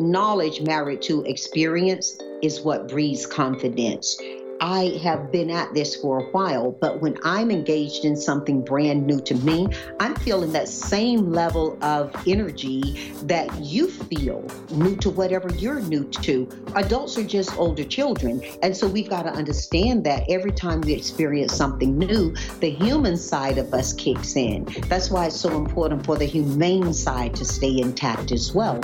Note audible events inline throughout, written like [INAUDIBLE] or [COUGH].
knowledge married to experience is what breeds confidence. I have been at this for a while, but when I'm engaged in something brand new to me, I'm feeling that same level of energy that you feel new to whatever you're new to. Adults are just older children. And so we've got to understand that every time we experience something new, the human side of us kicks in. That's why it's so important for the humane side to stay intact as well.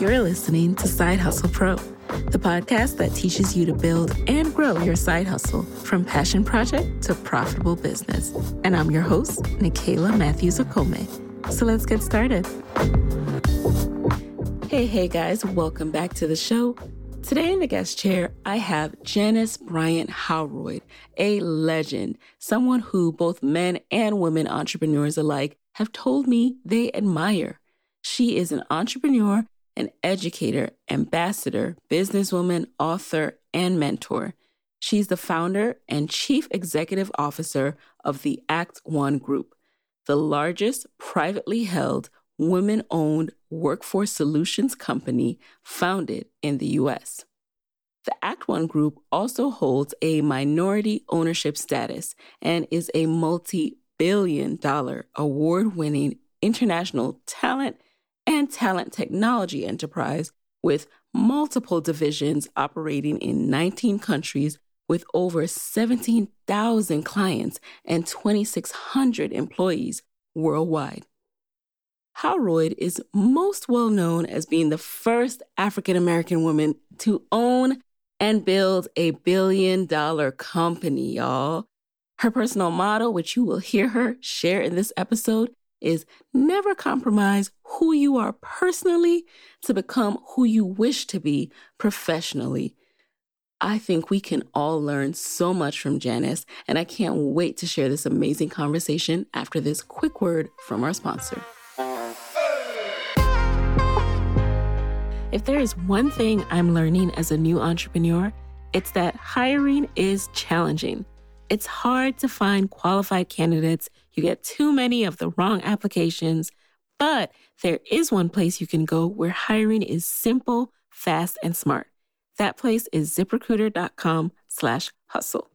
You're listening to Side Hustle Pro the podcast that teaches you to build and grow your side hustle from passion project to profitable business. And I'm your host, Nicaila Matthews Okome. So let's get started. Hey, hey guys, welcome back to the show. Today in the guest chair, I have Janice Bryant Howroyd, a legend, someone who both men and women entrepreneurs alike have told me they admire. She is an entrepreneur an educator, ambassador, businesswoman, author, and mentor. She's the founder and chief executive officer of the Act One Group, the largest privately held, women owned workforce solutions company founded in the U.S. The Act One Group also holds a minority ownership status and is a multi billion dollar award winning international talent and talent technology enterprise with multiple divisions operating in 19 countries with over 17,000 clients and 2,600 employees worldwide. Howroyd is most well known as being the first African American woman to own and build a billion dollar company, y'all. Her personal motto, which you will hear her share in this episode, is never compromise who you are personally to become who you wish to be professionally. I think we can all learn so much from Janice, and I can't wait to share this amazing conversation after this quick word from our sponsor. If there is one thing I'm learning as a new entrepreneur, it's that hiring is challenging. It's hard to find qualified candidates. You get too many of the wrong applications. But there is one place you can go where hiring is simple, fast, and smart. That place is ziprecruiter.com slash hustle.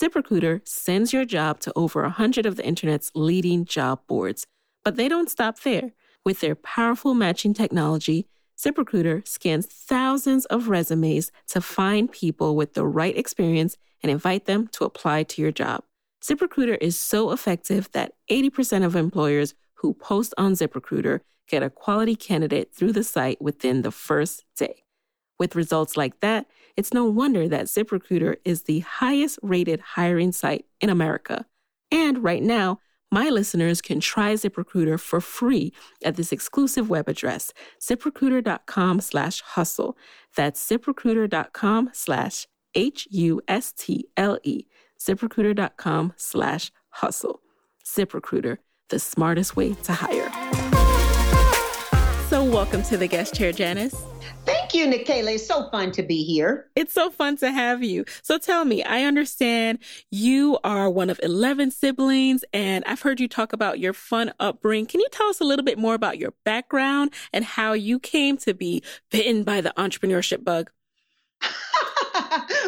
ZipRecruiter sends your job to over 100 of the internet's leading job boards. But they don't stop there. With their powerful matching technology, ZipRecruiter scans thousands of resumes to find people with the right experience and invite them to apply to your job. ZipRecruiter is so effective that 80% of employers who post on ZipRecruiter get a quality candidate through the site within the first day. With results like that, it's no wonder that ZipRecruiter is the highest rated hiring site in America. And right now, my listeners can try ZipRecruiter for free at this exclusive web address, ziprecruiter.com slash hustle. That's ziprecruiter.com slash H U S T L E, ziprecruiter.com slash hustle. ZipRecruiter, the smartest way to hire. So, welcome to the guest chair, Janice. Thank you, Nicaila. It's so fun to be here. It's so fun to have you. So tell me, I understand you are one of 11 siblings, and I've heard you talk about your fun upbringing. Can you tell us a little bit more about your background and how you came to be bitten by the entrepreneurship bug?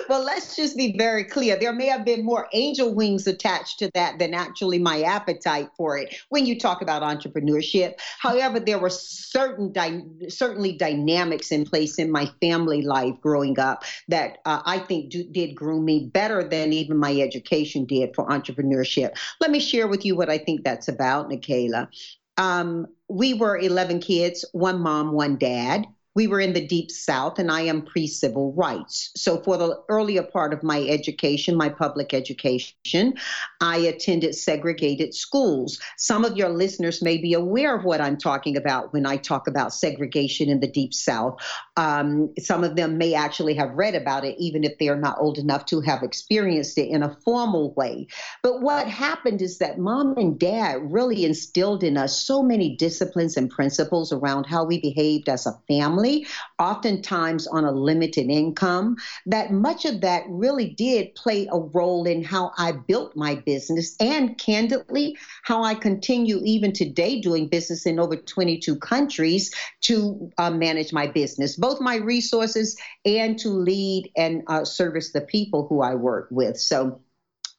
Well, let's just be very clear. There may have been more angel wings attached to that than actually my appetite for it when you talk about entrepreneurship. However, there were certain dy- certainly dynamics in place in my family life growing up that uh, I think do, did groom me better than even my education did for entrepreneurship. Let me share with you what I think that's about, Nicaila. Um, we were 11 kids, one mom, one dad we were in the deep south and i am pre-civil rights. So for the earlier part of my education my public education i attended segregated schools. Some of your listeners may be aware of what i'm talking about when i talk about segregation in the deep south. Um, some of them may actually have read about it even if they're not old enough to have experienced it in a formal way. But what happened is that mom and dad really instilled in us so many disciplines and principles around how we behaved as a family family, oftentimes on a limited income, that much of that really did play a role in how I built my business and candidly, how I continue even today doing business in over 22 countries to uh, manage my business, both my resources and to lead and uh, service the people who I work with. So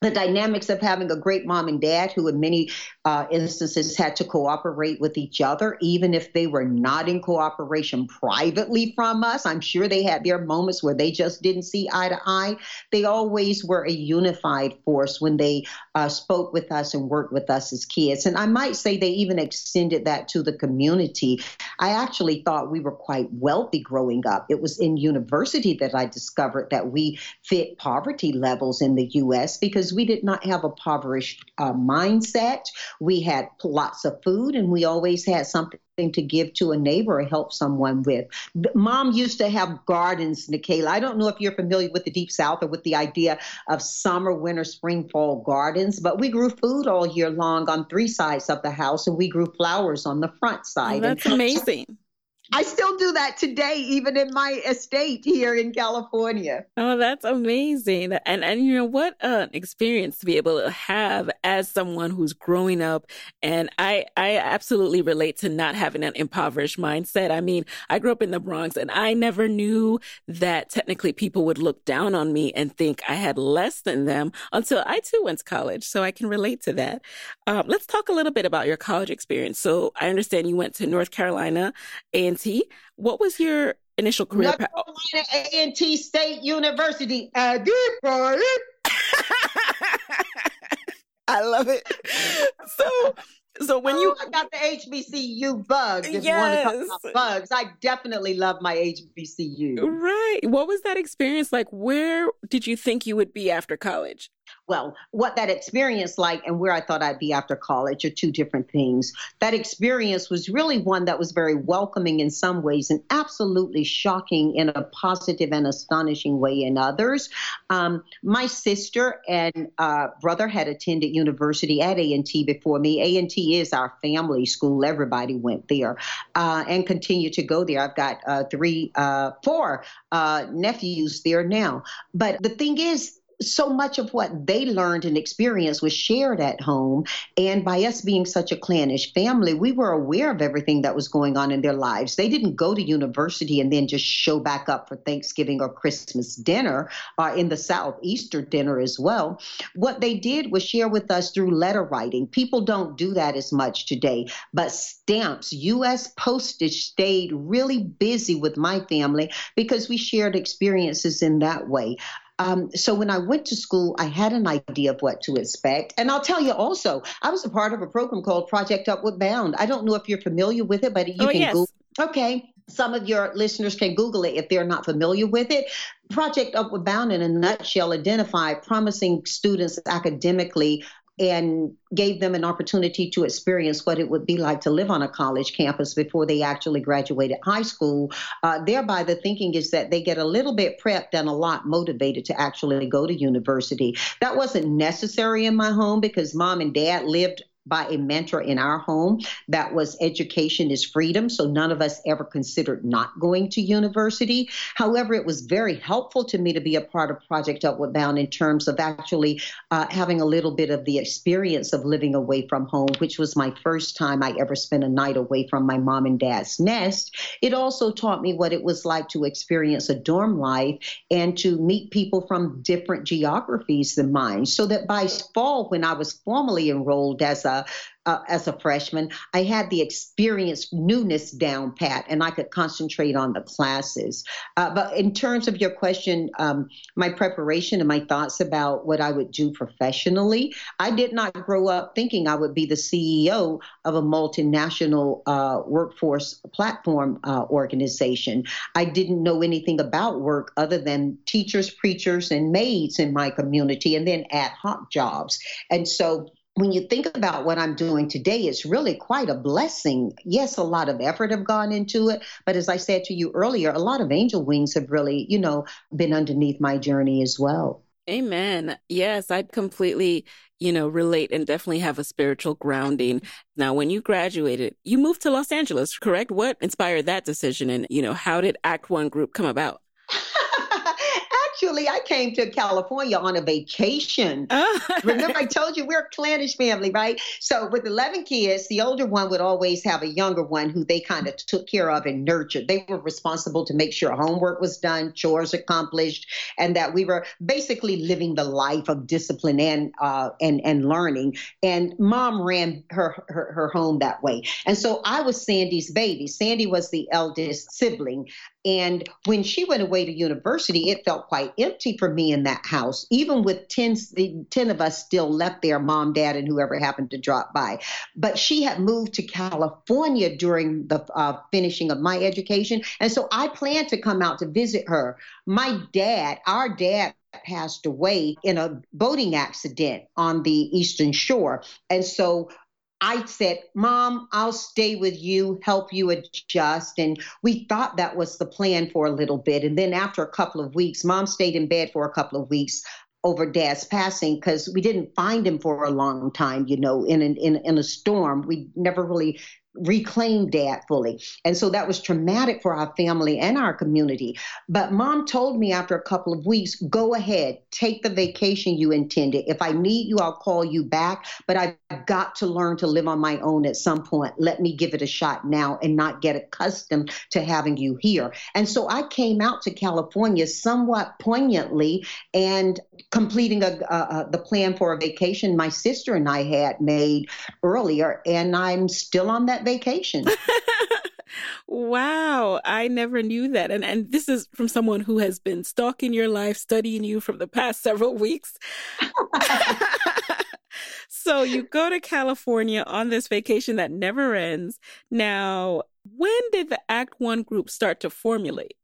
the dynamics of having a great mom and dad who in many uh, instances had to cooperate with each other even if they were not in cooperation privately from us. I'm sure they had their moments where they just didn't see eye to eye. They always were a unified force when they uh, spoke with us and worked with us as kids. And i might say they even extended that to the community. I actually thought we were quite wealthy growing up. It was in university that i discovered that we fit poverty levels in the us because because we did not have a impoverished uh, mindset. We had lots of food and we always had something to give to a neighbor or help someone with. Mom used to have gardens, Nicaila. I don't know if you're familiar with the Deep South or with the idea of summer, winter, spring, fall gardens, but we grew food all year long on three sides of the house and we grew flowers on the front side. Oh, that's and, amazing. I still do that today, even in my estate here in California. Oh, that's amazing. And and you know what an experience to be able to have as someone who's growing up. And I I absolutely relate to not having an impoverished mindset. I mean, I grew up in the Bronx and I never knew that technically people would look down on me and think I had less than them until I too went to college. So I can relate to that. Um, let's talk a little bit about your college experience. So I understand you went to North Carolina and A&T. What was your initial career? Carolina A&T State University. Uh, [LAUGHS] I love it. So, so when oh, you I got the HBCU bug, just yes. want to talk about bugs. I definitely love my HBCU. Right. What was that experience like? Where did you think you would be after college? Well, what that experience like and where I thought I'd be after college are two different things. That experience was really one that was very welcoming in some ways and absolutely shocking in a positive and astonishing way in others. Um, my sister and uh, brother had attended university at A&T before me. A&T is our family school. Everybody went there uh, and continue to go there. I've got uh, three, uh, four uh, nephews there now. But the thing is, so much of what they learned and experienced was shared at home. And by us being such a clannish family, we were aware of everything that was going on in their lives. They didn't go to university and then just show back up for Thanksgiving or Christmas dinner, or uh, in the South, Easter dinner as well. What they did was share with us through letter writing. People don't do that as much today, but stamps, U.S. postage stayed really busy with my family because we shared experiences in that way. Um, so when I went to school, I had an idea of what to expect. And I'll tell you also, I was a part of a program called Project Upward Bound. I don't know if you're familiar with it, but you oh, can yes. Google. Okay. Some of your listeners can Google it if they're not familiar with it. Project Upward Bound, in a nutshell, identify promising students academically and gave them an opportunity to experience what it would be like to live on a college campus before they actually graduated high school. Uh, thereby, the thinking is that they get a little bit prepped and a lot motivated to actually go to university. That wasn't necessary in my home because mom and dad lived by a mentor in our home that was education is freedom. So none of us ever considered not going to university. However, it was very helpful to me to be a part of Project Upward Bound in terms of actually uh, having a little bit of the experience of living away from home, which was my first time I ever spent a night away from my mom and dad's nest. It also taught me what it was like to experience a dorm life and to meet people from different geographies than mine. So that by fall, when I was formally enrolled as a uh, as a freshman, I had the experience newness down pat, and I could concentrate on the classes. Uh, but in terms of your question, um, my preparation and my thoughts about what I would do professionally, I did not grow up thinking I would be the CEO of a multinational uh, workforce platform uh, organization. I didn't know anything about work other than teachers, preachers, and maids in my community, and then ad hoc jobs. And so when you think about what I'm doing today, it's really quite a blessing. Yes, a lot of effort have gone into it, but as I said to you earlier, a lot of angel wings have really, you know, been underneath my journey as well. Amen. Yes, I completely, you know, relate and definitely have a spiritual grounding. Now, when you graduated, you moved to Los Angeles, correct? What inspired that decision and, you know, how did Act One Group come about? [LAUGHS] Actually, I came to California on a vacation. [LAUGHS] Oh. Remember, I told you we're a clannish family, right? So, with 11 kids, the older one would always have a younger one who they kind of took care of and nurtured. They were responsible to make sure homework was done, chores accomplished, and that we were basically living the life of discipline and uh, and and learning. And mom ran her, her her home that way. And so I was Sandy's baby. Sandy was the eldest sibling. And when she went away to university, it felt quite empty for me in that house, even with 10, 10 of us still left there mom, dad, and whoever happened to drop by. But she had moved to California during the uh, finishing of my education. And so I planned to come out to visit her. My dad, our dad, passed away in a boating accident on the eastern shore. And so I said, Mom, I'll stay with you, help you adjust. And we thought that was the plan for a little bit. And then after a couple of weeks, Mom stayed in bed for a couple of weeks over dad's passing because we didn't find him for a long time, you know, in, an, in, in a storm. We never really reclaim dad fully. And so that was traumatic for our family and our community. But mom told me after a couple of weeks, go ahead, take the vacation you intended. If I need you, I'll call you back. But I've got to learn to live on my own at some point. Let me give it a shot now and not get accustomed to having you here. And so I came out to California somewhat poignantly and completing a, a, a, the plan for a vacation my sister and I had made earlier. And I'm still on that vacation. [LAUGHS] wow, I never knew that. And and this is from someone who has been stalking your life, studying you from the past several weeks. [LAUGHS] so you go to California on this vacation that never ends. Now, when did the Act 1 group start to formulate?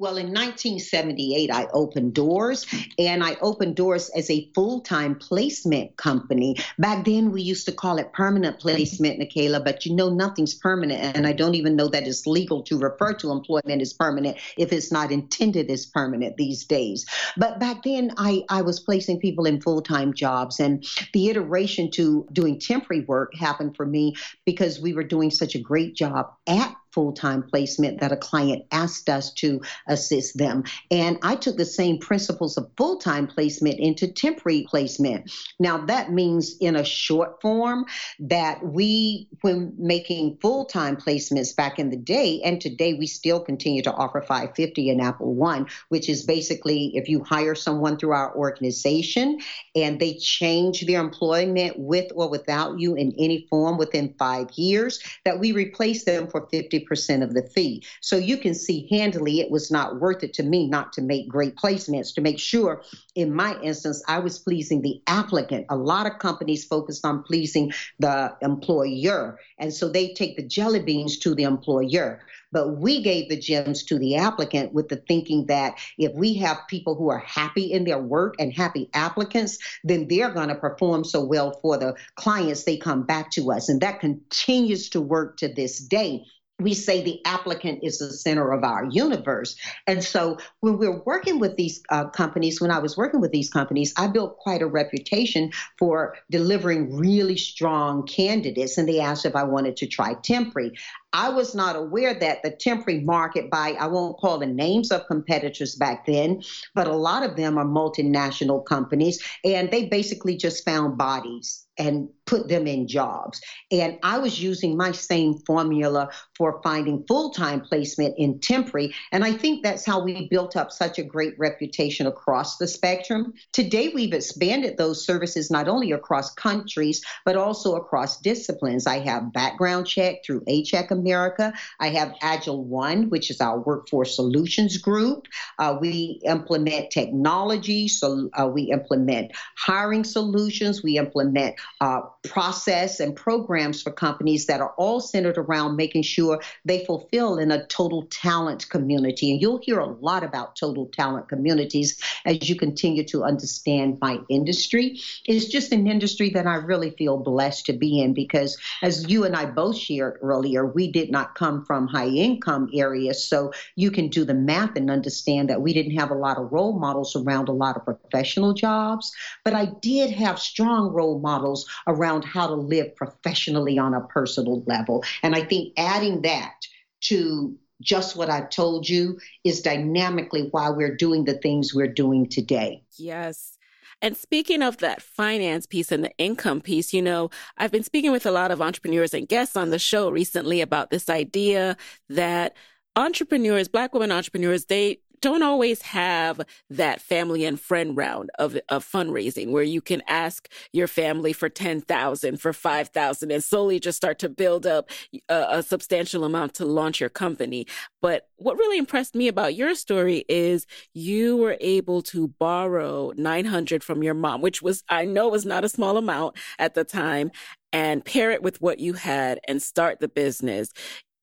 Well, in 1978, I opened doors and I opened doors as a full time placement company. Back then, we used to call it permanent placement, Nicaila, but you know, nothing's permanent. And I don't even know that it's legal to refer to employment as permanent if it's not intended as permanent these days. But back then, I, I was placing people in full time jobs. And the iteration to doing temporary work happened for me because we were doing such a great job at full time placement that a client asked us to assist them. And I took the same principles of full time placement into temporary placement. Now, that means in a short form that we, when making full time placements back in the day, and today we still continue to offer 550 in AppleOne, which is basically if you hire someone through our organization and they change their employment with or without you in any form within five years, that we replace them for 50 50% of the fee. So you can see handily it was not worth it to me not to make great placements, to make sure in my instance, I was pleasing the applicant. A lot of companies focused on pleasing the employer. And so they take the jelly beans to the employer. But we gave the gems to the applicant with the thinking that if we have people who are happy in their work and happy applicants, then they're going to perform so well for the clients they come back to us. And that continues to work to this day we say the applicant is the center of our universe. And so when we're working with these uh, companies, when I was working with these companies, I built quite a reputation for delivering really strong candidates. And they asked if I wanted to try temporary. I was not aware that the temporary market by, I won't call the names of competitors back then, but a lot of them are multinational companies and they basically just found bodies and put them in jobs. And I was using my same formula for finding full time placement in temporary. And I think that's how we built up such a great reputation across the spectrum. Today, we've expanded those services not only across countries, but also across disciplines. I have background check through A-Check America. I have AgileOne, which is our workforce solutions group. Uh, we implement technology, so uh, we implement hiring solutions, we implement uh, process and programs for companies that are all centered around making sure they fulfill in a total talent community. And you'll hear a lot about total talent communities as you continue to understand my industry. It's just an industry that I really feel blessed to be in because, as you and I both shared earlier, we did not come from high income areas. So you can do the math and understand that we didn't have a lot of role models around a lot of professional jobs. But I did have strong role models around how to live professionally on a personal level. And I think adding that to just what I've told you is dynamically why we're doing the things we're doing today. Yes. And speaking of that finance piece and the income piece, you know, I've been speaking with a lot of entrepreneurs and guests on the show recently about this idea that entrepreneurs, Black women entrepreneurs, they don't always have that family and friend round of, of fundraising where you can ask your family for 10,000, for 5,000 and slowly just start to build up a, a substantial amount to launch your company. But what really impressed me about your story is you were able to borrow 900 from your mom, which was, I know was not a small amount at the time and pair it with what you had and start the business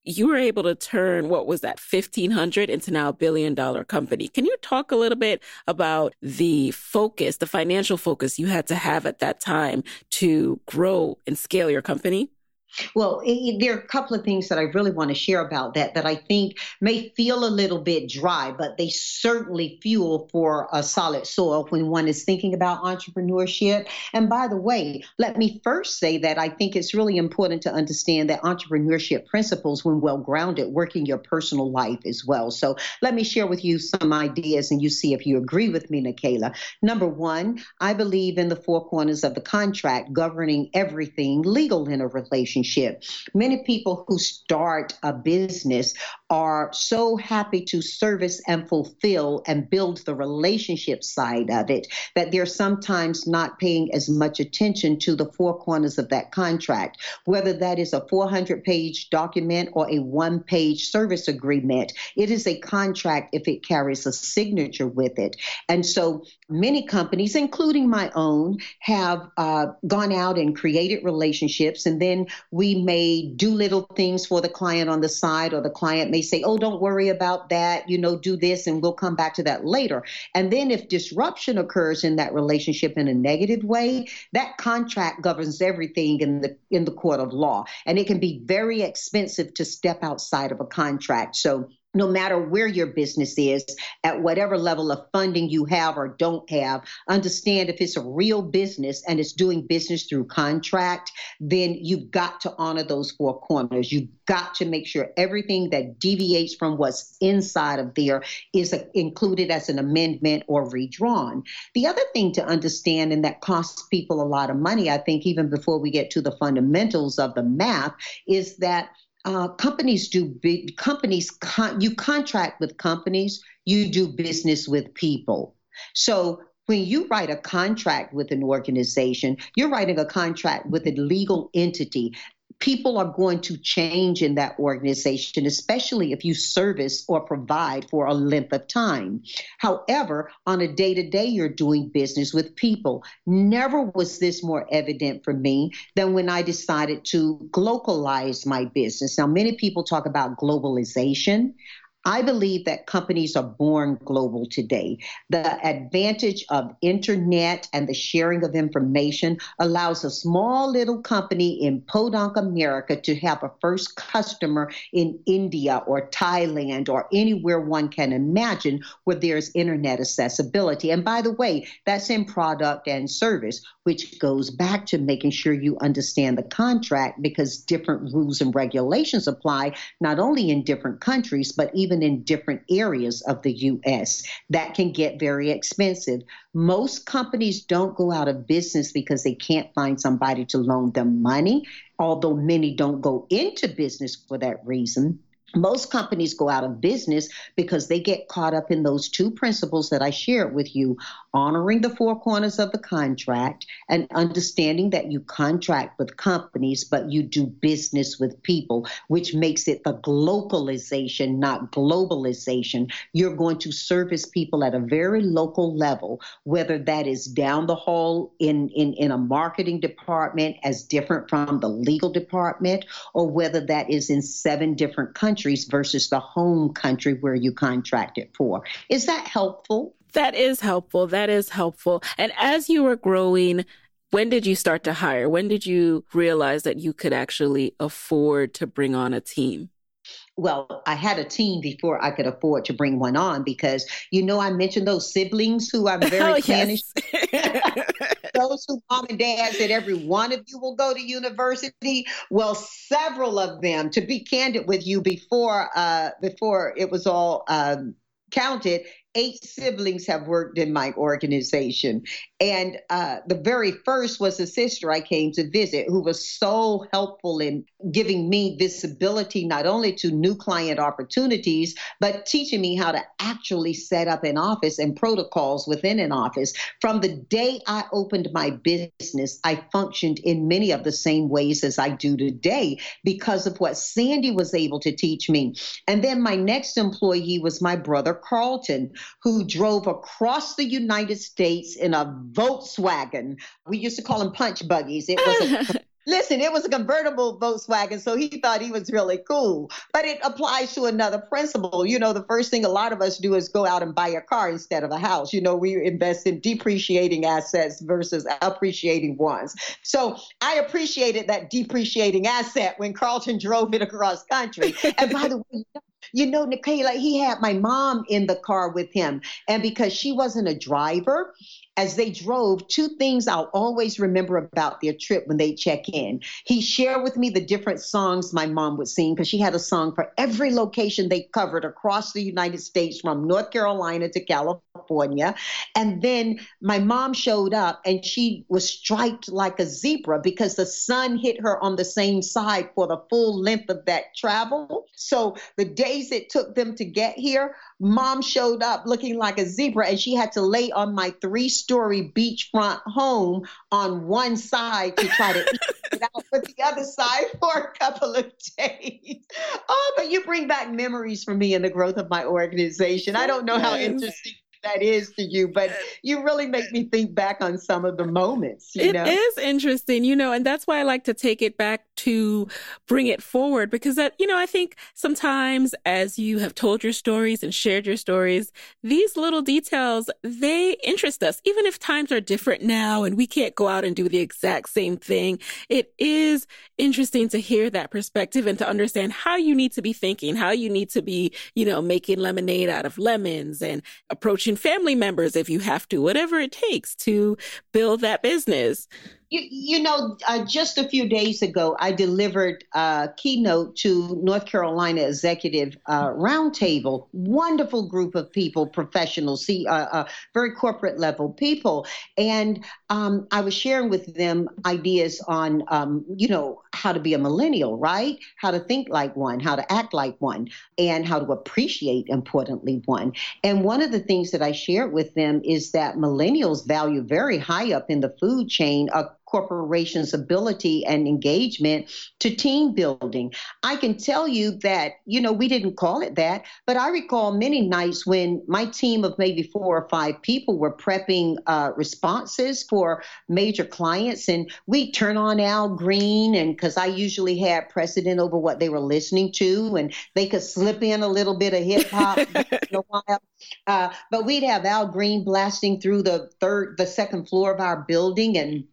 you were able to turn what was that 1500 into now a billion dollar company. Can you talk a little bit about the focus, the financial focus you had to have at that time to grow and scale your company? Well, it, there are a couple of things that I really want to share about that that I think may feel a little bit dry, but they certainly fuel for a solid soil when one is thinking about entrepreneurship. And by the way, let me first say that I think it's really important to understand that entrepreneurship principles, when well grounded, work in your personal life as well. So let me share with you some ideas and you see if you agree with me, Nicaila. Number one, I believe in the four corners of the contract governing everything legal in a relationship relationship. Many people who start a business are so happy to service and fulfill and build the relationship side of it that they're sometimes not paying as much attention to the four corners of that contract, whether that is a 400 page document or a one page service agreement. It is a contract if it carries a signature with it. And so many companies, including my own, have uh, gone out and created relationships and then we may do little things for the client on the side, or the client may say, Oh, don't worry about that, you know, do this, and we'll come back to that later. And then if disruption occurs in that relationship in a negative way, that contract governs everything in the in the court of law. And it can be very expensive to step outside of a contract. So no matter where your business is, at whatever level of funding you have or don't have, understand if it's a real business and it's doing business through contract, then you've got to honor those four corners. You've got to make sure everything that deviates from what's inside of there is a, included as an amendment or redrawn. The other thing to understand, and that costs people a lot of money, I think, even before we get to the fundamentals of the math, is that uh, companies do big companies con- you contract with companies you do business with people. So when you write a contract with an organization, you're writing a contract with a legal entity people are going to change in that organization, especially if you service or provide for a length of time. However, on a day to day, you're doing business with people. Never was this more evident for me than when I decided to globalize my business. Now, many people talk about globalization. I believe that companies are born global today. The advantage of internet and the sharing of information allows a small little company in Podunk, America to have a first customer in India or Thailand or anywhere one can imagine where there's internet accessibility. And by the way, that's in product and service, which goes back to making sure you understand the contract because different rules and regulations apply not only in different countries, but even even in different areas of the US. That can get very expensive. Most companies don't go out of business because they can't find somebody to loan them money, although many don't go into business for that reason most companies go out of business because they get caught up in those two principles that I shared with you honoring the four corners of the contract and understanding that you contract with companies, but you do business with people, which makes it the globalization, not globalization. You're going to service people at a very local level, whether that is down the hall in, in, in a marketing department as different from the legal department, or whether that is in seven different countries countries versus the home country where you contracted for. Is that helpful? That is helpful. That is helpful. And as you were growing, when did you start to hire? When did you realize that you could actually afford to bring on a team? well, I had a team before I could afford to bring one on because you know I mentioned those siblings who I'm [LAUGHS] oh, very oh, clannish. [LAUGHS] those who mom and dad said every one of you will go to university. Well, several of them, to be candid with you, before uh, before it was all um, counted, eight siblings have worked in my organization. And uh, the very first was a sister I came to visit who was so helpful in giving me visibility not only to new client opportunities, but teaching me how to actually set up an office and protocols within an office. From the day I opened my business, I functioned in many of the same ways as I do today because of what Sandy was able to teach me. And then my next employee was my brother Carlton, who drove across the United States in a Volkswagen. We used to call them punch buggies. It was a [LAUGHS] Listen, it was a convertible Volkswagen, so he thought he was really cool. But it applies to another principle. You know, the first thing a lot of us do is go out and buy a car instead of a house. You know, we invest in depreciating assets versus appreciating ones. So I appreciated that depreciating asset when Carlton drove it across country. And by the [LAUGHS] way, you know, Nicaila, he had my mom in the car with him. And because she wasn't a driver, as they drove, two things I'll always remember about their trip when they check in. He shared with me the different songs my mom would sing because she had a song for every location they covered across the United States from North Carolina to California. And then my mom showed up and she was striped like a zebra because the sun hit her on the same side for the full length of that travel. So the days it took them to get here, mom showed up looking like a zebra and she had to lay on my three story beachfront home on one side to try to eat [LAUGHS] it out with the other side [LAUGHS] for a couple of days. Oh, but you bring back memories for me and the growth of my organization. I don't know how interesting that is to you, but you really make me think back on some of the moments. You it know? is interesting, you know, and that's why I like to take it back to bring it forward because that, you know, I think sometimes as you have told your stories and shared your stories, these little details, they interest us. Even if times are different now and we can't go out and do the exact same thing, it is interesting to hear that perspective and to understand how you need to be thinking, how you need to be, you know, making lemonade out of lemons and approaching family members if you have to, whatever it takes to build that business. You, you know, uh, just a few days ago, I delivered a keynote to North Carolina Executive uh, Roundtable. Wonderful group of people, professionals, see, uh, uh, very corporate level people, and um, I was sharing with them ideas on, um, you know, how to be a millennial, right? How to think like one, how to act like one, and how to appreciate, importantly, one. And one of the things that I shared with them is that millennials value very high up in the food chain corporation's ability and engagement to team building. I can tell you that, you know, we didn't call it that, but I recall many nights when my team of maybe four or five people were prepping uh, responses for major clients, and we turn on Al Green, and because I usually had precedent over what they were listening to, and they could slip in a little bit of hip hop [LAUGHS] in a while. Uh, but we'd have Al Green blasting through the third, the second floor of our building, and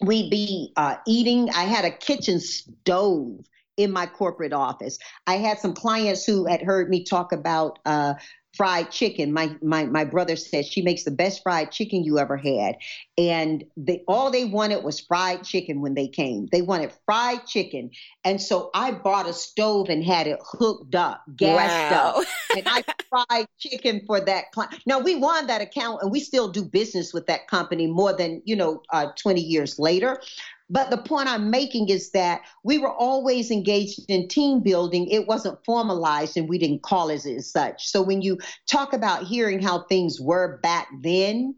we'd be uh, eating. I had a kitchen stove in my corporate office. I had some clients who had heard me talk about uh, fried chicken. My my my brother said she makes the best fried chicken you ever had, and they all they wanted was fried chicken when they came. They wanted fried chicken, and so I bought a stove and had it hooked up, gassed wow. up, [LAUGHS] and I fried chicken for that client. Now we won that account, and we still do business with that company more than you know uh, 20 years later. But the point I'm making is that we were always engaged in team building. It wasn't formalized and we didn't call it as such. So when you talk about hearing how things were back then,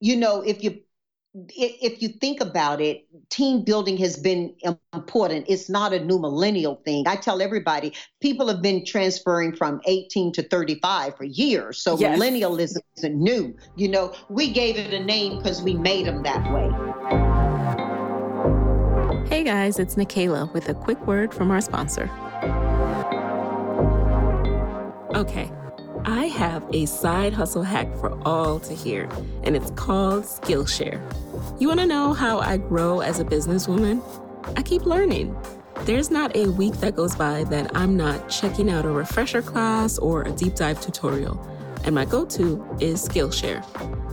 you know, if you if you think about it, team building has been important. It's not a new millennial thing. I tell everybody, people have been transferring from 18 to 35 for years. So yes. millennialism isn't new. You know, we gave it a name because we made them that way. Hey guys, it's Nicaila with a quick word from our sponsor. Okay, I have a side hustle hack for all to hear, and it's called Skillshare. You want to know how I grow as a businesswoman? I keep learning. There's not a week that goes by that I'm not checking out a refresher class or a deep dive tutorial. And my go to is Skillshare.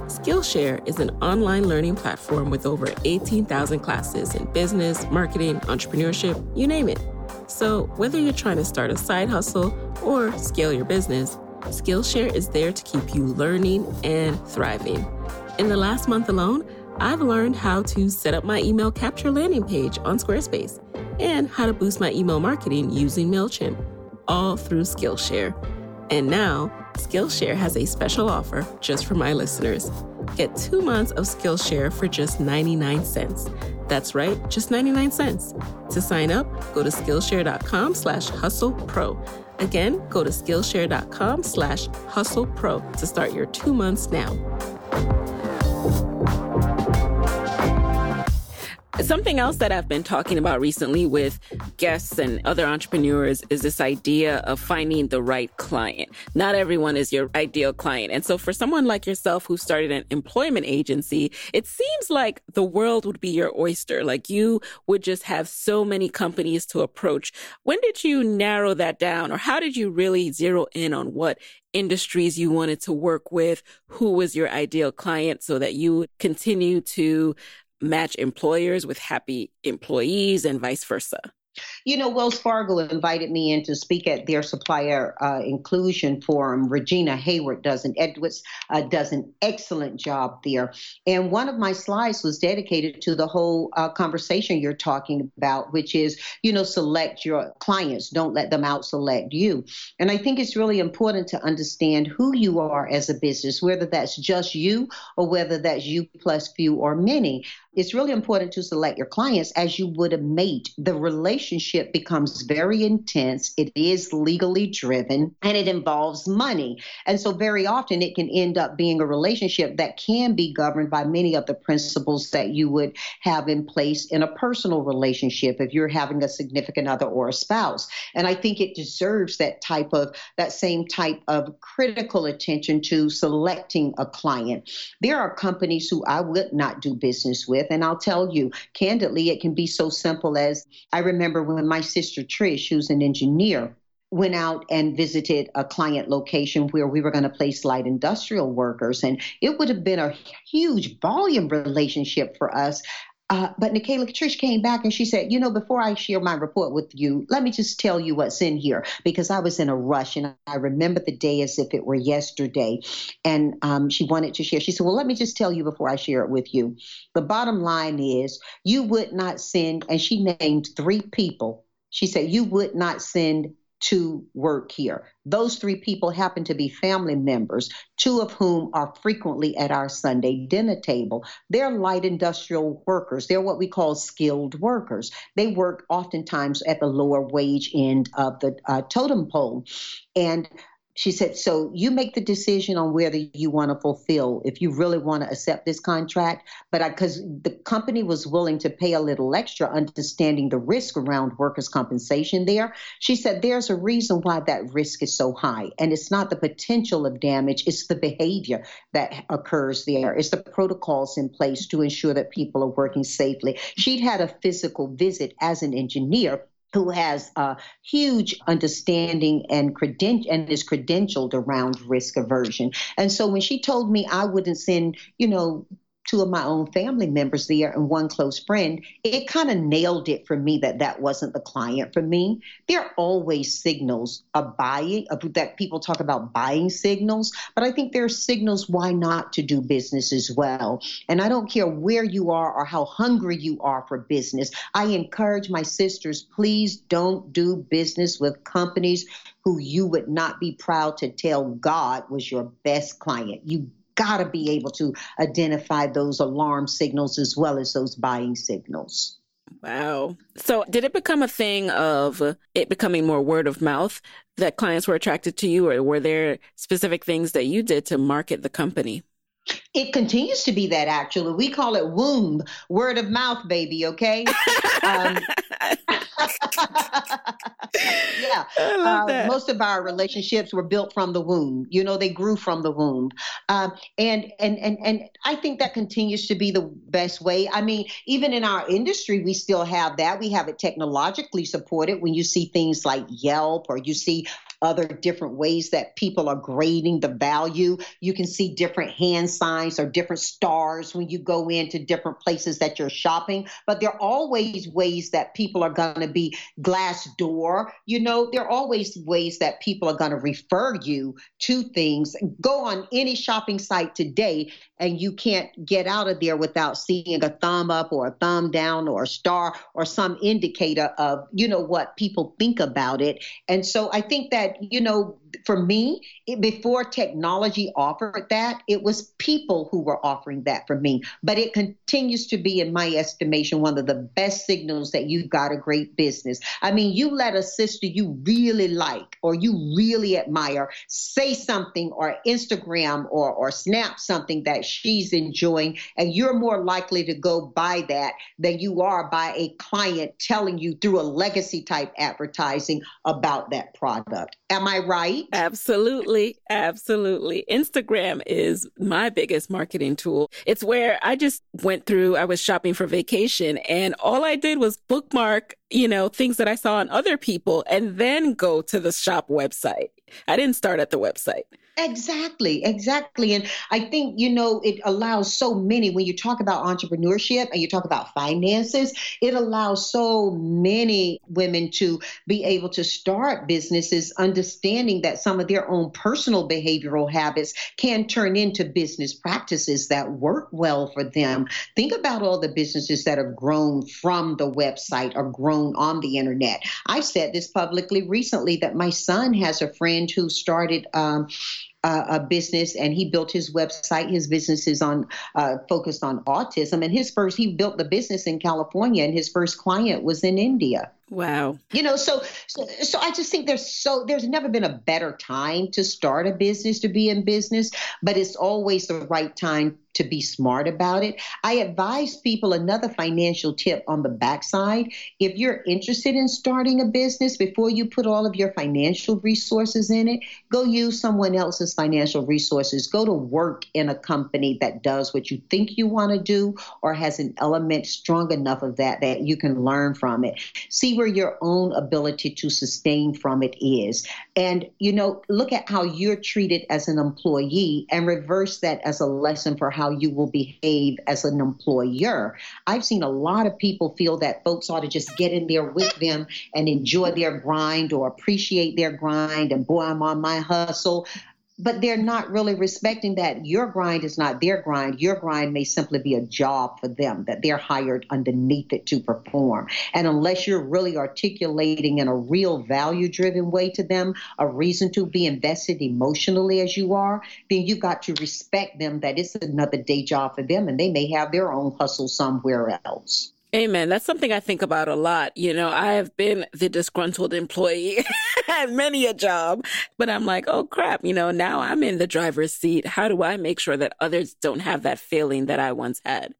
Skillshare is an online learning platform with over 18,000 classes in business, marketing, entrepreneurship, you name it. So, whether you're trying to start a side hustle or scale your business, Skillshare is there to keep you learning and thriving. In the last month alone, I've learned how to set up my email capture landing page on Squarespace and how to boost my email marketing using MailChimp, all through Skillshare. And now, Skillshare has a special offer just for my listeners. Get two months of Skillshare for just 99 cents. That's right, just 99 cents. To sign up, go to Skillshare.com slash hustle pro. Again, go to Skillshare.com slash hustle pro to start your two months now. Something else that I've been talking about recently with guests and other entrepreneurs is this idea of finding the right client. Not everyone is your ideal client. And so for someone like yourself who started an employment agency, it seems like the world would be your oyster. Like you would just have so many companies to approach. When did you narrow that down or how did you really zero in on what industries you wanted to work with, who was your ideal client so that you continue to match employers with happy employees and vice versa? You know, Wells Fargo invited me in to speak at their supplier uh, inclusion forum. Regina Hayward does an Edwards uh, does an excellent job there, and one of my slides was dedicated to the whole uh, conversation you're talking about, which is you know select your clients, don't let them out select you. And I think it's really important to understand who you are as a business, whether that's just you or whether that's you plus few or many. It's really important to select your clients as you would a mate. The relationship becomes very intense. It is legally driven and it involves money. And so, very often, it can end up being a relationship that can be governed by many of the principles that you would have in place in a personal relationship if you're having a significant other or a spouse. And I think it deserves that type of, that same type of critical attention to selecting a client. There are companies who I would not do business with. And I'll tell you, candidly, it can be so simple as I remember when my sister Trish, who's an engineer, went out and visited a client location where we were going to place light industrial workers. And it would have been a huge volume relationship for us. Uh, but Nicaila Trish came back and she said, You know, before I share my report with you, let me just tell you what's in here because I was in a rush and I remember the day as if it were yesterday. And um, she wanted to share. She said, Well, let me just tell you before I share it with you. The bottom line is, you would not send, and she named three people. She said, You would not send to work here. Those three people happen to be family members, two of whom are frequently at our Sunday dinner table. They're light industrial workers. They're what we call skilled workers. They work oftentimes at the lower wage end of the uh, totem pole. And she said, So you make the decision on whether you want to fulfill, if you really want to accept this contract. But because the company was willing to pay a little extra, understanding the risk around workers' compensation there, she said, There's a reason why that risk is so high. And it's not the potential of damage, it's the behavior that occurs there. It's the protocols in place to ensure that people are working safely. She'd had a physical visit as an engineer who has a huge understanding and creden- and is credentialed around risk aversion. And so when she told me I wouldn't send, you know, two of my own family members there and one close friend, it kind of nailed it for me that that wasn't the client for me. There are always signals of buying, of, that people talk about buying signals, but I think there are signals why not to do business as well. And I don't care where you are or how hungry you are for business. I encourage my sisters, please don't do business with companies who you would not be proud to tell God was your best client. You got to be able to identify those alarm signals as well as those buying signals. Wow. So, did it become a thing of it becoming more word of mouth that clients were attracted to you, or were there specific things that you did to market the company? It continues to be that actually. We call it womb, word of mouth, baby, okay? um, [LAUGHS] yeah. Uh, most of our relationships were built from the womb. You know, they grew from the womb. Um, and, and, and, and I think that continues to be the best way. I mean, even in our industry, we still have that. We have it technologically supported when you see things like Yelp or you see other different ways that people are grading the value. You can see different hand signs or different stars when you go into different places that you're shopping. But there are always ways that people are going to be glass door. You know, there are always ways that people are going to refer you to things. Go on any shopping site today and you can't get out of there without seeing a thumb up or a thumb down or a star or some indicator of, you know, what people think about it. And so I think that, you know, for me, it, before technology offered that, it was people who were offering that for me. But it continues to be, in my estimation, one of the best signals that you've got a great business. I mean, you let a sister you really like or you really admire say something or Instagram or, or snap something that she's enjoying, and you're more likely to go buy that than you are by a client telling you through a legacy type advertising about that product. Am I right? Absolutely. Absolutely. Instagram is my biggest marketing tool. It's where I just went through, I was shopping for vacation and all I did was bookmark, you know, things that I saw on other people and then go to the shop website. I didn't start at the website. Exactly, exactly. And I think, you know, it allows so many, when you talk about entrepreneurship and you talk about finances, it allows so many women to be able to start businesses, understanding that some of their own personal behavioral habits can turn into business practices that work well for them. Think about all the businesses that have grown from the website or grown on the internet. I've said this publicly recently that my son has a friend who started. Um, uh, a business and he built his website. His business is on uh, focused on autism. And his first, he built the business in California, and his first client was in India. Wow. You know, so, so so I just think there's so there's never been a better time to start a business to be in business, but it's always the right time to be smart about it. I advise people another financial tip on the backside. If you're interested in starting a business, before you put all of your financial resources in it, go use someone else's financial resources. Go to work in a company that does what you think you want to do or has an element strong enough of that that you can learn from it. See where your own ability to sustain from it is. And, you know, look at how you're treated as an employee and reverse that as a lesson for how you will behave as an employer. I've seen a lot of people feel that folks ought to just get in there with them and enjoy their grind or appreciate their grind and boy, I'm on my hustle but they're not really respecting that your grind is not their grind. Your grind may simply be a job for them that they're hired underneath it to perform. And unless you're really articulating in a real value driven way to them, a reason to be invested emotionally as you are, then you've got to respect them that it's another day job for them and they may have their own hustle somewhere else. Amen. That's something I think about a lot. You know, I have been the disgruntled employee [LAUGHS] at many a job, but I'm like, oh crap, you know, now I'm in the driver's seat. How do I make sure that others don't have that feeling that I once had?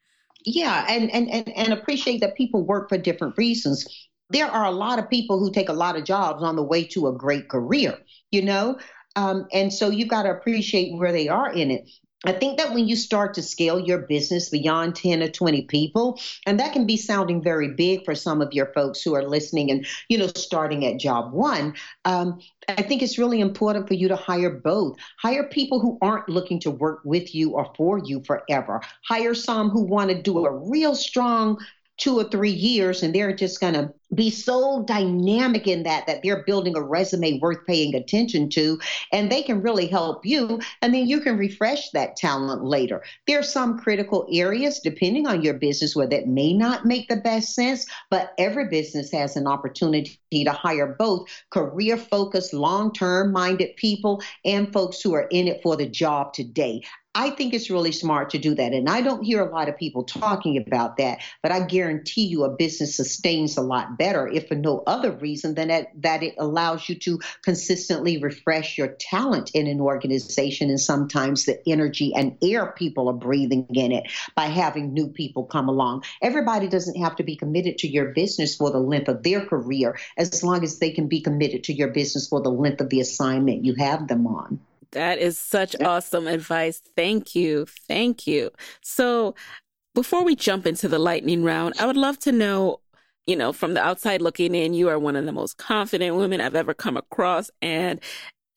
Yeah, and and and, and appreciate that people work for different reasons. There are a lot of people who take a lot of jobs on the way to a great career, you know? Um, and so you've got to appreciate where they are in it. I think that when you start to scale your business beyond 10 or 20 people, and that can be sounding very big for some of your folks who are listening and, you know, starting at job one, um, I think it's really important for you to hire both. Hire people who aren't looking to work with you or for you forever. Hire some who want to do a real strong two or three years and they're just going to be so dynamic in that that they're building a resume worth paying attention to and they can really help you. And then you can refresh that talent later. There are some critical areas depending on your business where that may not make the best sense but every business has an opportunity to hire both career focused long term minded people and folks who are in it for the job today I think it's really smart to do that. And I don't hear a lot of people talking about that, but I guarantee you a business sustains a lot better if for no other reason than that, that it allows you to consistently refresh your talent in an organization and sometimes the energy and air people are breathing in it by having new people come along. Everybody doesn't have to be committed to your business for the length of their career as long as they can be committed to your business for the length of the assignment you have them on. That is such awesome advice. Thank you. Thank you. So, before we jump into the lightning round, I would love to know, you know, from the outside looking in, you are one of the most confident women I've ever come across. And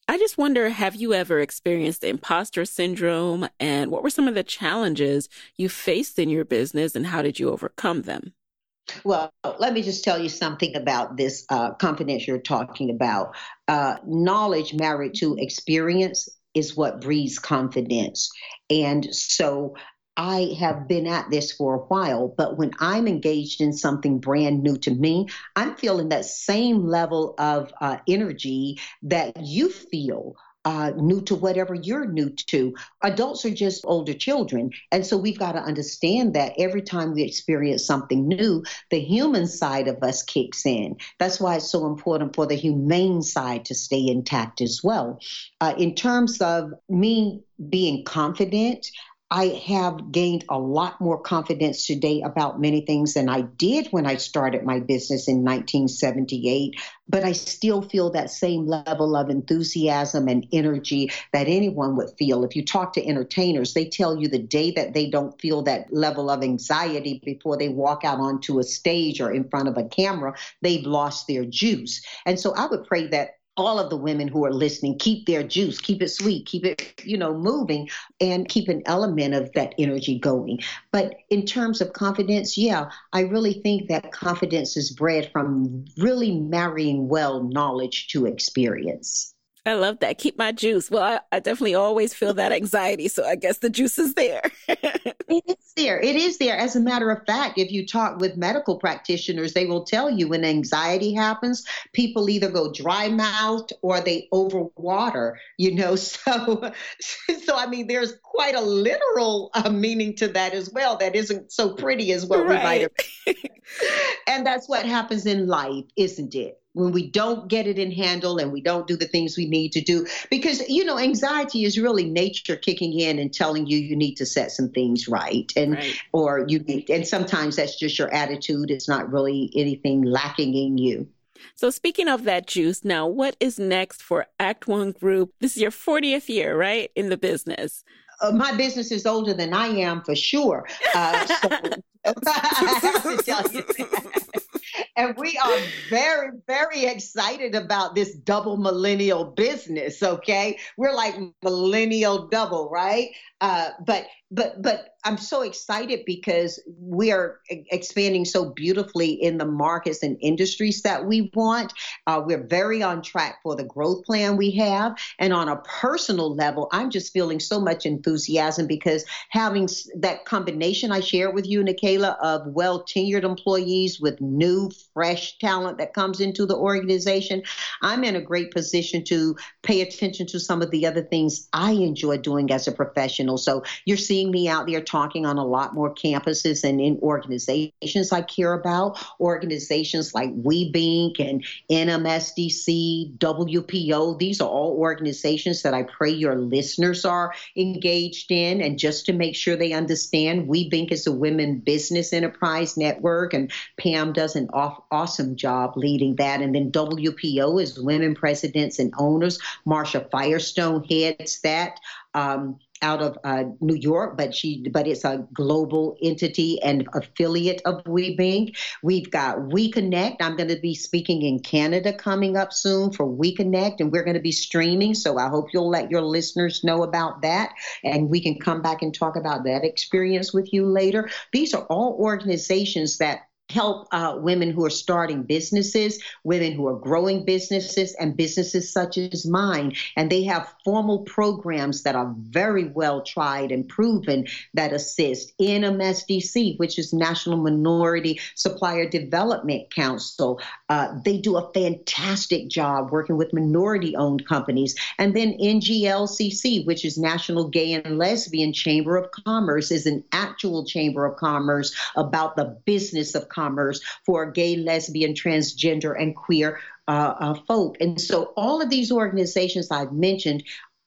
I just wonder have you ever experienced imposter syndrome? And what were some of the challenges you faced in your business, and how did you overcome them? Well, let me just tell you something about this uh, confidence you're talking about. Uh, knowledge married to experience is what breeds confidence. And so I have been at this for a while, but when I'm engaged in something brand new to me, I'm feeling that same level of uh, energy that you feel uh, new to whatever you're new to. Adults are just older children. And so we've got to understand that every time we experience something new, the human side of us kicks in. That's why it's so important for the humane side to stay intact as well. Uh, in terms of me being confident, I have gained a lot more confidence today about many things than I did when I started my business in 1978. But I still feel that same level of enthusiasm and energy that anyone would feel. If you talk to entertainers, they tell you the day that they don't feel that level of anxiety before they walk out onto a stage or in front of a camera, they've lost their juice. And so I would pray that all of the women who are listening keep their juice keep it sweet keep it you know moving and keep an element of that energy going. But in terms of confidence yeah i really think that confidence is bred from really marrying well knowledge to experience I love that. Keep my juice. Well, I, I, definitely always feel that anxiety. So I guess the juice is there. [LAUGHS] it is there. It is there. As a matter of fact, if you talk with medical practitioners, they will tell you when anxiety happens, people either go dry mouthed or they overwater, you know. [LAUGHS] So, so I mean, there's quite a literal uh, meaning to that as well. That isn't so pretty as what right. we might have. [LAUGHS] and that's what happens in life, isn't it? When we don't get it in handle and we don't do the things we need to do. Because you know anxiety is really nature kicking in and telling you you need to set some things right and right. or you need and sometimes that's just your attitude. It's not really anything lacking in you. So speaking of that juice now what is next for ACT-1 group? This is your 40th year right in the business? Uh, my business is older than I am for sure. Uh, so [LAUGHS] [LAUGHS] I have to tell you that and we are very, very excited about this double millennial business. Okay, we're like millennial double, right? Uh, but but but I'm so excited because we are expanding so beautifully in the markets and industries that we want. Uh, we're very on track for the growth plan we have, and on a personal level, I'm just feeling so much enthusiasm because having that combination I shared with you, Nicaila, of well tenured employees with new fresh talent that comes into the organization, I'm in a great position to pay attention to some of the other things I enjoy doing as a professional. So you're seeing me out there talking on a lot more campuses and in organizations I care about, organizations like WBENC and NMSDC, WPO. These are all organizations that I pray your listeners are engaged in. And just to make sure they understand, WBENC is a women business enterprise network, and Pam does an awesome job leading that. And then WPO is Women Presidents and Owners. Marsha Firestone heads that. Um, out of uh, New York, but she but it's a global entity and affiliate of WBENC. We've got WeConnect. I'm going to be speaking in Canada coming up soon for WeConnect, and we're going to be streaming. So I hope you'll let your listeners know about that, and we can come back and talk about that experience with you later. These are all organizations that help uh, women who are starting businesses, women who are growing businesses, and businesses such as mine. And they have formal programs that are very well tried and proven that assist. NMSDC, which is National Minority Supplier Development Council, Uh, they do a fantastic job working with minority owned companies. And then NGLCC, which is National Gay and Lesbian Chamber of Commerce, is an actual chamber of commerce about the business of commerce for gay, lesbian, transgender, and queer uh, uh, folk. And so all of these organizations I've mentioned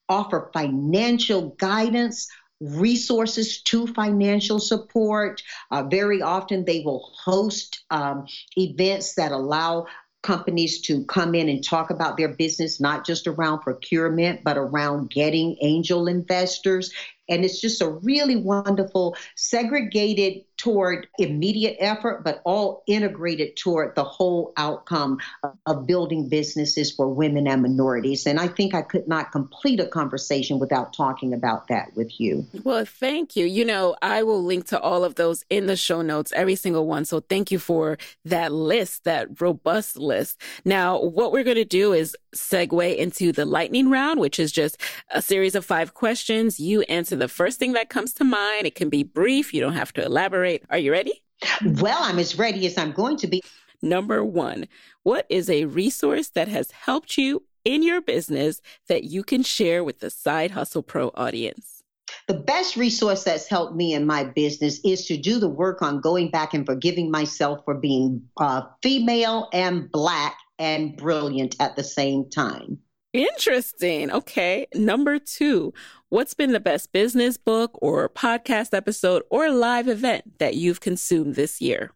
offer financial guidance, resources to financial support. Uh, very often, they will host um, events that allow companies to come in and talk about their business, not just around procurement, but around getting angel investors. And it's just a really wonderful, segregated toward immediate effort, but all integrated toward the whole outcome of, of, building businesses for women and minorities. And I think I could not complete a conversation without talking about that with you. Well, thank you. You know, I will link to all of those in the show notes, every single one. So thank you for that list, that robust list. Now, what we're going to do is segue into the lightning round, which is just a series of five questions. You answer the first thing that comes to mind. It can be brief. You don't have to elaborate are you ready? Well, I'm as ready as I'm going to be. Number one, what is a resource that has helped you in your business that you can share with the Side Hustle Pro audience? The best resource that's helped me in my business is to do the work on going back and forgiving myself for being uh, female and black and brilliant at the same time. Interesting. Okay. Number two, what's been the best business book or podcast episode or live event that you've consumed this year?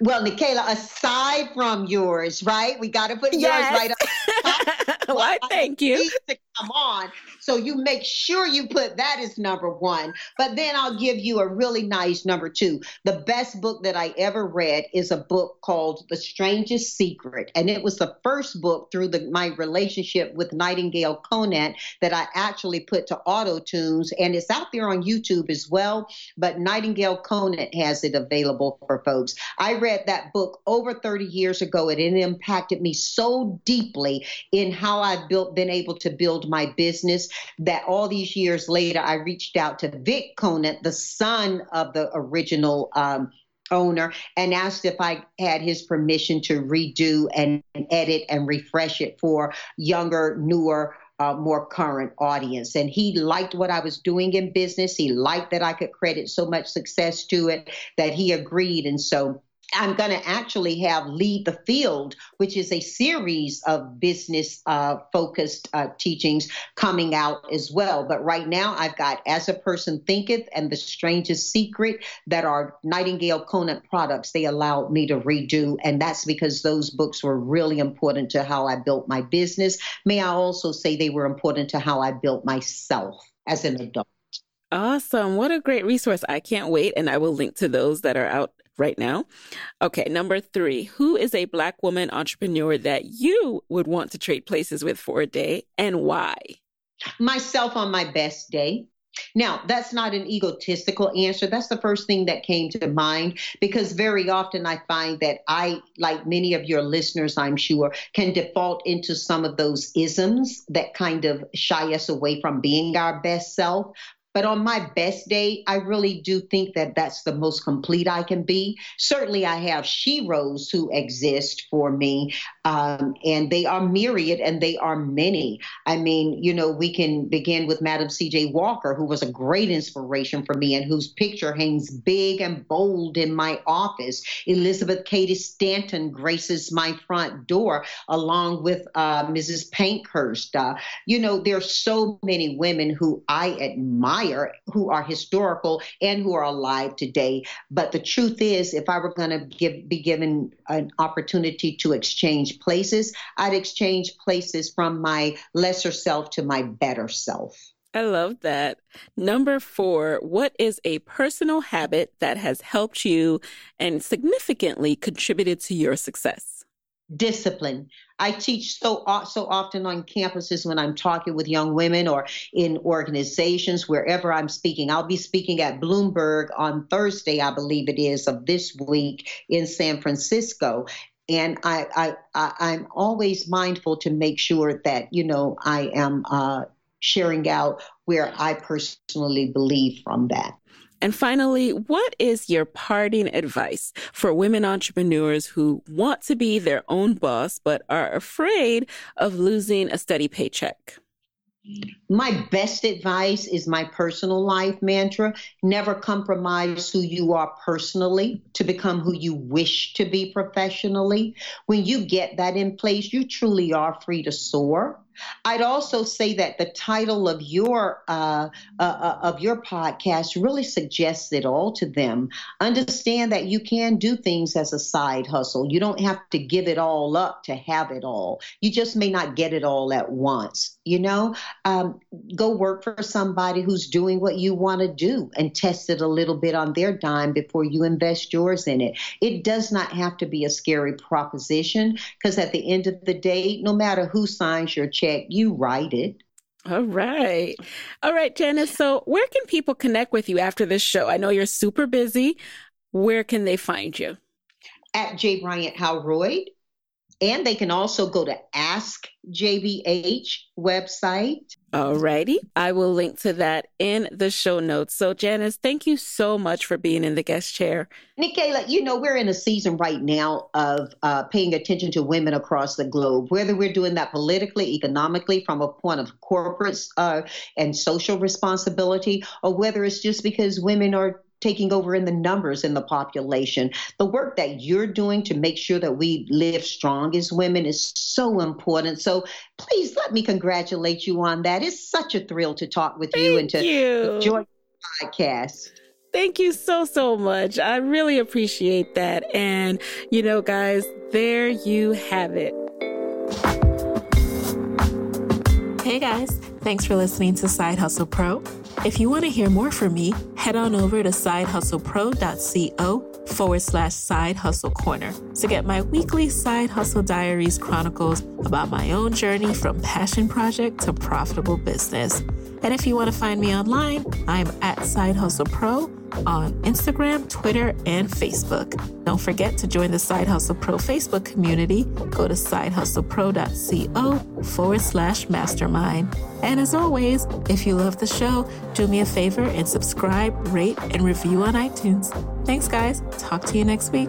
Well, Nicaila, aside from yours, right? We got to put yes. yours right up. [LAUGHS] Why, thank you. To come on. So you make sure you put that as number one. But then I'll give you a really nice number two. The best book that I ever read is a book called The Strangest Secret. And it was the first book through the, my relationship with Nightingale Conant that I actually put to auto tunes. And it's out there on YouTube as well. But Nightingale Conant has it available for folks. I read that book over 30 years ago, and it impacted me so deeply in how I've built, been able to build my business that all these years later, I reached out to Vic Conant, the son of the original. Um, owner and asked if I had his permission to redo and edit and refresh it for younger, newer, uh, more current audience. And he liked what I was doing in business. He liked that I could credit so much success to it that he agreed. And so I'm going to actually have Lead the Field, which is a series of business uh, focused uh, teachings coming out as well. But right now, I've got As a Person Thinketh and The Strangest Secret that are Nightingale Conant products they allowed me to redo. And that's because those books were really important to how I built my business. May I also say they were important to how I built myself as an adult. Awesome. What a great resource. I can't wait. And I will link to those that are out right now. Okay, number three, who is a Black woman entrepreneur that you would want to trade places with for a day and why? Myself on my best day. Now, that's not an egotistical answer. That's the first thing that came to mind because very often I find that I, like many of your listeners, I'm sure, can default into some of those isms that kind of shy us away from being our best self. But on my best day, I really do think that that's the most complete I can be. Certainly, I have sheroes who exist for me, um, and they are myriad and they are many. I mean, you know, we can begin with Madam C.J. Walker, who was a great inspiration for me and whose picture hangs big and bold in my office. Elizabeth Cady Stanton graces my front door, along with uh, Mrs. Pankhurst. Uh, you know, there are so many women who I admire who are historical and who are alive today. But the truth is, if I were going to be given an opportunity to exchange places, I'd exchange places from my lesser self to my better self. I love that. Number four, what is a personal habit that has helped you and significantly contributed to your success? discipline. I teach so uh, so often on campuses when I'm talking with young women or in organizations wherever I'm speaking. I'll be speaking at Bloomberg on Thursday, I believe it is, of this week in San Francisco. And I, I, I am always mindful to make sure that you know I am uh, sharing out where I personally believe from that. And finally, what is your parting advice for women entrepreneurs who want to be their own boss but are afraid of losing a steady paycheck? My best advice is my personal life mantra. Never compromise who you are personally to become who you wish to be professionally. When you get that in place, you truly are free to soar. I'd also say that the title of your uh, uh, uh, of your podcast really suggests it all to them. Understand that you can do things as a side hustle. You don't have to give it all up to have it all. You just may not get it all at once. You know, um, go work for somebody who's doing what you want to do and test it a little bit on their dime before you invest yours in it. It does not have to be a scary proposition because at the end of the day, no matter who signs your check check, you write it. All right. All right, Janice. So, where can people connect with you after this show? I know you're super busy. Where can they find you? At J. Bryant Howroyd. And they can also go to Ask JBH website. Alrighty. I will link to that in the show notes. So, Janice, thank you so much for being in the guest chair. Nicaila, you know, we're in a season right now of uh, paying attention to women across the globe, whether we're doing that politically, economically, from a point of corporate uh, and social responsibility, or whether it's just because women are taking over in the numbers in the population. The work that you're doing to make sure that we live strong as women is so important. So please let me congratulate you on that. It's such a thrill to talk with Thank you and to you. enjoy the podcast. Thank you so, so much. I really appreciate that. And, you know, guys, there you have it. Hey guys, thanks for listening to Side Hustle Pro. If you want to hear more from me, head on over to sidehustlepro.co forward slash side hustle corner to get my weekly side hustle diaries chronicles about my own journey from passion project to profitable business. And if you want to find me online, I'm at Side Hustle Pro on Instagram, Twitter, and Facebook. Don't forget to join the Side Hustle Pro Facebook community. Go to sidehustlepro.co forward slash mastermind. And as always, if you love the show, do me a favor and subscribe, rate, and review on iTunes. Thanks, guys. Talk to you next week.